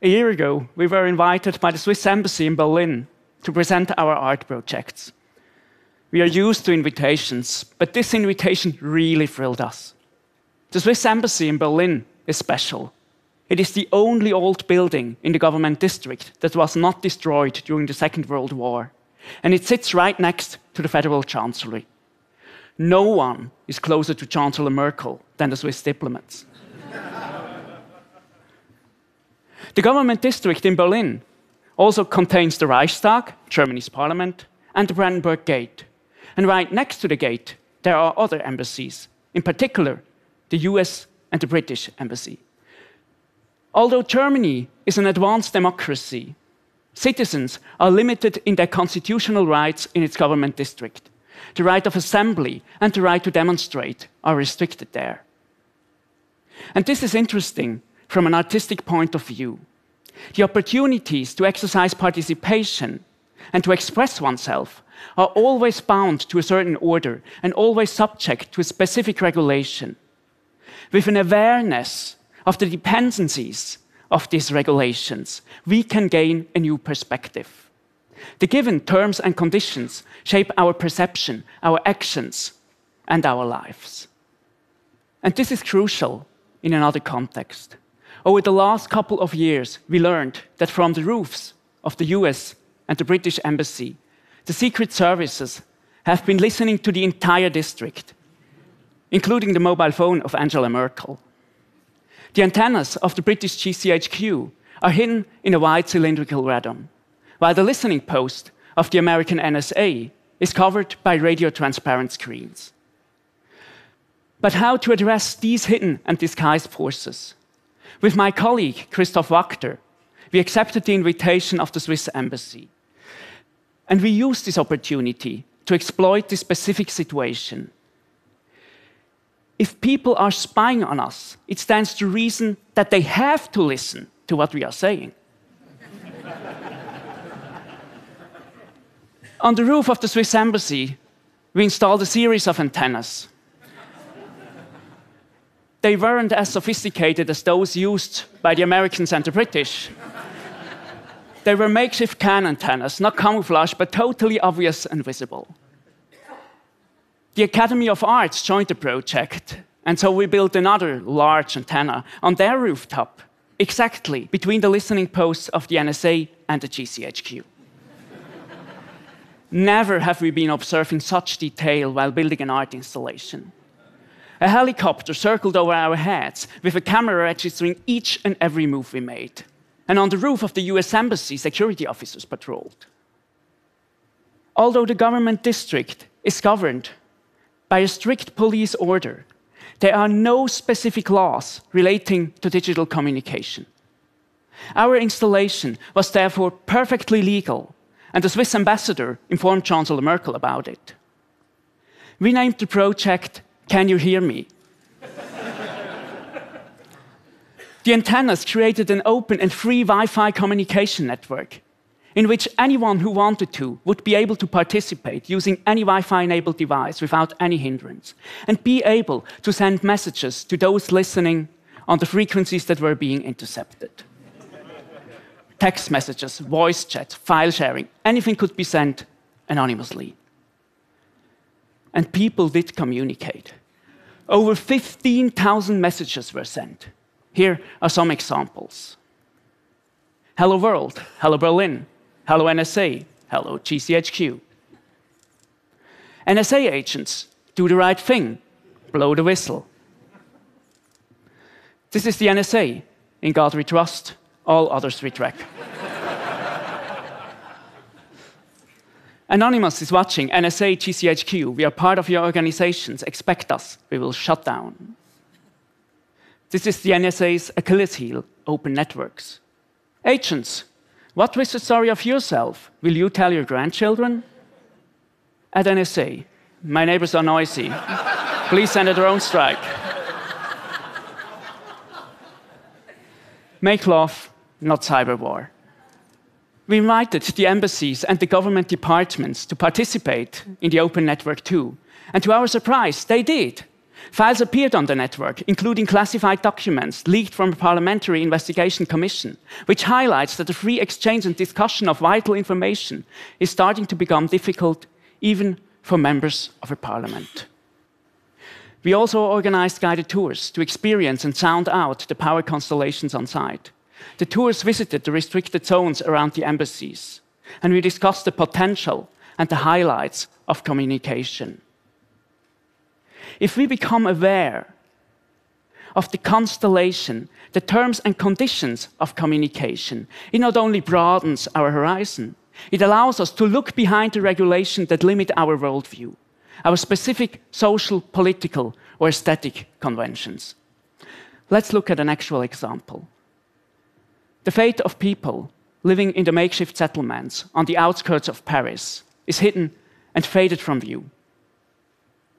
A year ago, we were invited by the Swiss Embassy in Berlin to present our art projects. We are used to invitations, but this invitation really thrilled us. The Swiss Embassy in Berlin is special. It is the only old building in the government district that was not destroyed during the Second World War, and it sits right next to the Federal Chancellery. No one is closer to Chancellor Merkel than the Swiss diplomats. The government district in Berlin also contains the Reichstag, Germany's parliament, and the Brandenburg Gate. And right next to the gate, there are other embassies, in particular, the US and the British embassy. Although Germany is an advanced democracy, citizens are limited in their constitutional rights in its government district. The right of assembly and the right to demonstrate are restricted there. And this is interesting from an artistic point of view. The opportunities to exercise participation and to express oneself are always bound to a certain order and always subject to a specific regulation. With an awareness of the dependencies of these regulations, we can gain a new perspective. The given terms and conditions shape our perception, our actions, and our lives. And this is crucial in another context. Oh, Over the last couple of years, we learned that from the roofs of the US and the British Embassy, the Secret Services have been listening to the entire district, including the mobile phone of Angela Merkel. The antennas of the British GCHQ are hidden in a white cylindrical radome, while the listening post of the American NSA is covered by radio transparent screens. But how to address these hidden and disguised forces? With my colleague, Christoph Wachter, we accepted the invitation of the Swiss embassy. And we used this opportunity to exploit this specific situation. If people are spying on us, it stands to reason that they have to listen to what we are saying. on the roof of the Swiss embassy, we installed a series of antennas they weren't as sophisticated as those used by the Americans and the British. they were makeshift can antennas, not camouflage, but totally obvious and visible. The Academy of Arts joined the project, and so we built another large antenna on their rooftop, exactly between the listening posts of the NSA and the GCHQ. Never have we been observing such detail while building an art installation. A helicopter circled over our heads with a camera registering each and every move we made. And on the roof of the US Embassy, security officers patrolled. Although the government district is governed by a strict police order, there are no specific laws relating to digital communication. Our installation was therefore perfectly legal, and the Swiss ambassador informed Chancellor Merkel about it. We named the project can you hear me? the antennas created an open and free Wi Fi communication network in which anyone who wanted to would be able to participate using any Wi Fi enabled device without any hindrance and be able to send messages to those listening on the frequencies that were being intercepted. Text messages, voice chat, file sharing, anything could be sent anonymously. And people did communicate. Over 15,000 messages were sent. Here are some examples. Hello world, hello Berlin, hello NSA, hello GCHQ. NSA agents, do the right thing, blow the whistle. This is the NSA. In God we trust, all others we track. Anonymous is watching, NSA, GCHQ. We are part of your organizations. Expect us. We will shut down. This is the NSA's Achilles heel, open networks. Agents, what was the story of yourself? Will you tell your grandchildren? At NSA, my neighbors are noisy. Please send a drone strike. Make love, not cyber war. We invited the embassies and the government departments to participate in the open network too. And to our surprise, they did. Files appeared on the network, including classified documents leaked from a parliamentary investigation commission, which highlights that the free exchange and discussion of vital information is starting to become difficult even for members of a parliament. We also organized guided tours to experience and sound out the power constellations on site. The tours visited the restricted zones around the embassies, and we discussed the potential and the highlights of communication. If we become aware of the constellation, the terms and conditions of communication, it not only broadens our horizon, it allows us to look behind the regulations that limit our worldview, our specific social, political, or aesthetic conventions. Let's look at an actual example. The fate of people living in the makeshift settlements on the outskirts of Paris is hidden and faded from view.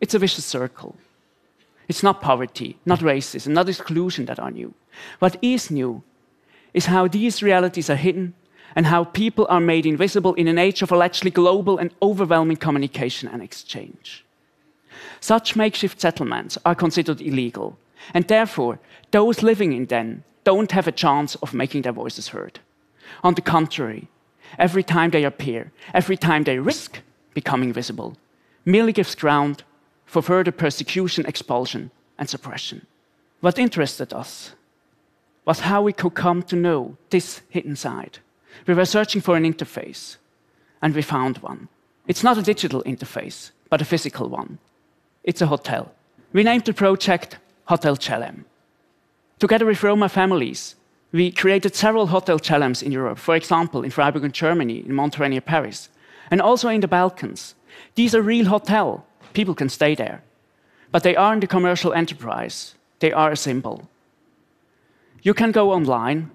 It's a vicious circle. It's not poverty, not racism, not exclusion that are new. What is new is how these realities are hidden and how people are made invisible in an age of allegedly global and overwhelming communication and exchange. Such makeshift settlements are considered illegal, and therefore, those living in them don't have a chance of making their voices heard. On the contrary, every time they appear, every time they risk becoming visible, merely gives ground for further persecution, expulsion, and suppression. What interested us was how we could come to know this hidden side. We were searching for an interface, and we found one. It's not a digital interface, but a physical one. It's a hotel. We named the project Hotel Gelem. Together with Roma families, we created several hotel gelems in Europe, for example, in Freiburg in Germany, in Montreuil near Paris, and also in the Balkans. These are real hotels people can stay there. But they aren't a commercial enterprise, they are a symbol. You can go online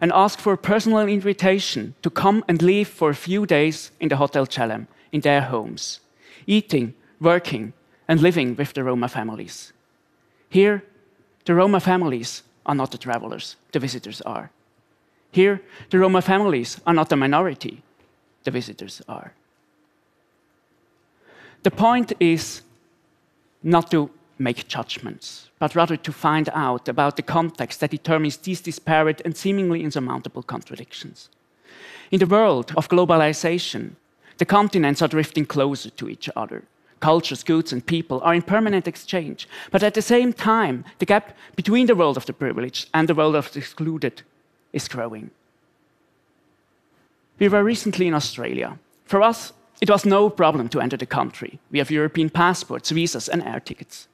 and ask for a personal invitation to come and live for a few days in the Hotel Gelem, in their homes, eating, working, and living with the Roma families. Here, the Roma families are not the travelers, the visitors are. Here, the Roma families are not the minority, the visitors are. The point is not to make judgments, but rather to find out about the context that determines these disparate and seemingly insurmountable contradictions. In the world of globalization, the continents are drifting closer to each other. Cultures, goods, and people are in permanent exchange. But at the same time, the gap between the world of the privileged and the world of the excluded is growing. We were recently in Australia. For us, it was no problem to enter the country. We have European passports, visas, and air tickets.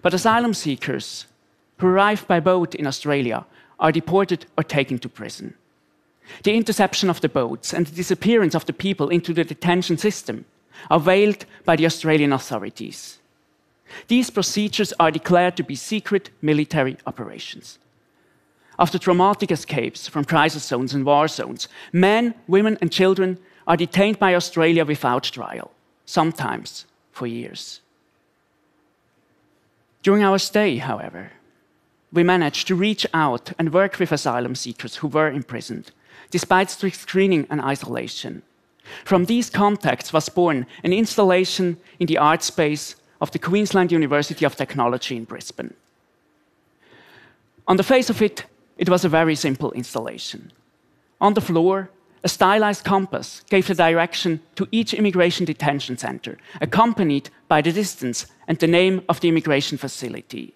But asylum seekers who arrive by boat in Australia are deported or taken to prison. The interception of the boats and the disappearance of the people into the detention system are veiled by the Australian authorities. These procedures are declared to be secret military operations. After traumatic escapes from crisis zones and war zones, men, women, and children are detained by Australia without trial, sometimes for years. During our stay, however, we managed to reach out and work with asylum seekers who were imprisoned, despite strict screening and isolation. From these contacts was born an installation in the art space of the Queensland University of Technology in Brisbane. On the face of it, it was a very simple installation. On the floor, a stylized compass gave the direction to each immigration detention center, accompanied by the distance and the name of the immigration facility.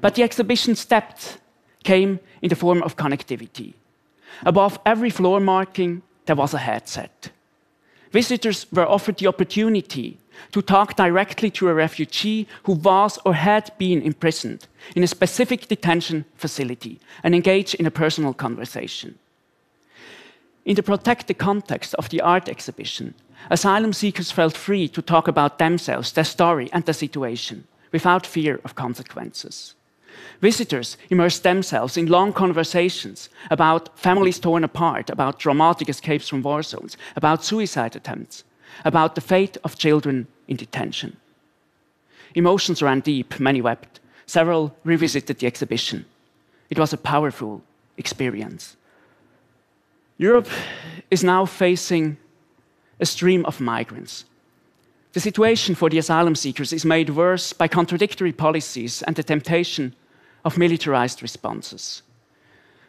But the exhibition steps came in the form of connectivity. Above every floor marking, there was a headset. Visitors were offered the opportunity to talk directly to a refugee who was or had been imprisoned in a specific detention facility and engage in a personal conversation. In the protected context of the art exhibition, asylum seekers felt free to talk about themselves, their story, and their situation without fear of consequences. Visitors immersed themselves in long conversations about families torn apart, about dramatic escapes from war zones, about suicide attempts, about the fate of children in detention. Emotions ran deep, many wept. Several revisited the exhibition. It was a powerful experience. Europe is now facing a stream of migrants. The situation for the asylum seekers is made worse by contradictory policies and the temptation of militarized responses.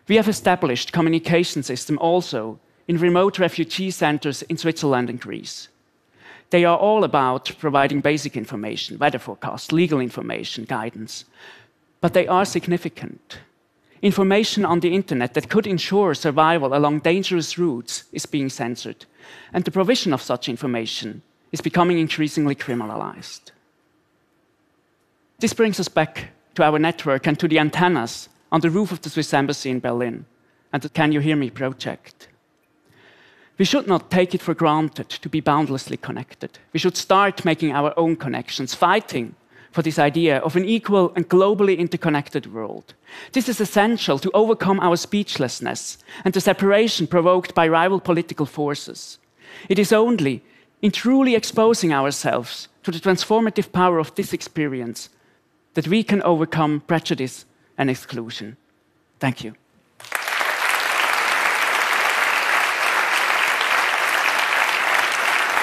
We have established communication systems also in remote refugee centers in Switzerland and Greece. They are all about providing basic information, weather forecasts, legal information, guidance. But they are significant. Information on the internet that could ensure survival along dangerous routes is being censored, and the provision of such information is becoming increasingly criminalized. This brings us back to our network and to the antennas on the roof of the Swiss Embassy in Berlin and the Can You Hear Me project. We should not take it for granted to be boundlessly connected. We should start making our own connections, fighting for this idea of an equal and globally interconnected world. This is essential to overcome our speechlessness and the separation provoked by rival political forces. It is only in truly exposing ourselves to the transformative power of this experience that we can overcome prejudice and exclusion. Thank you.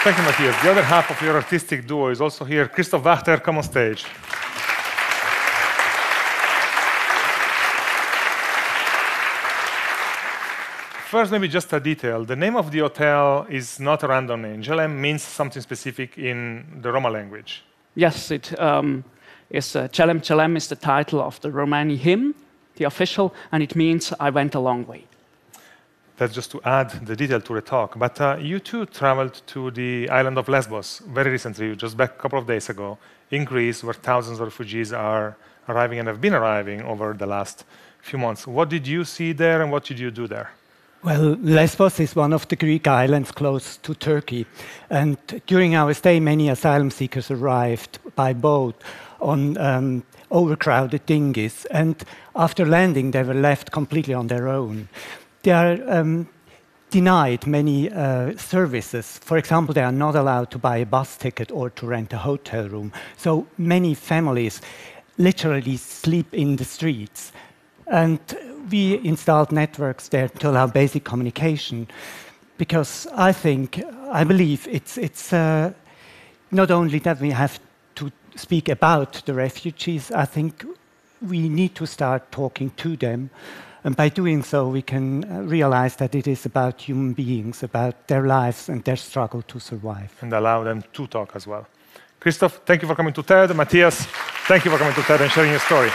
Thank you, Mathias. The other half of your artistic duo is also here. Christoph Wachter, come on stage. First, maybe just a detail. The name of the hotel is not a random name. Gelem means something specific in the Roma language. Yes, it um, is. Uh, Gelem Gelem is the title of the Romani hymn, the official, and it means I went a long way. That's just to add the detail to the talk. But uh, you too traveled to the island of Lesbos very recently, just back a couple of days ago, in Greece, where thousands of refugees are arriving and have been arriving over the last few months. What did you see there and what did you do there? Well, Lesbos is one of the Greek islands close to Turkey. And during our stay, many asylum seekers arrived by boat on um, overcrowded dinghies. And after landing, they were left completely on their own they are um, denied many uh, services. For example, they are not allowed to buy a bus ticket or to rent a hotel room. So many families literally sleep in the streets. And we installed networks there to allow basic communication because I think, I believe it's, it's uh, not only that we have speak about the refugees, I think we need to start talking to them and by doing so, we can uh, realize that it is about human beings, about their lives and their struggle to survive. And allow them to talk as well. Christoph, thank you for coming to TED. Mathias, thank you for coming to TED and sharing your story.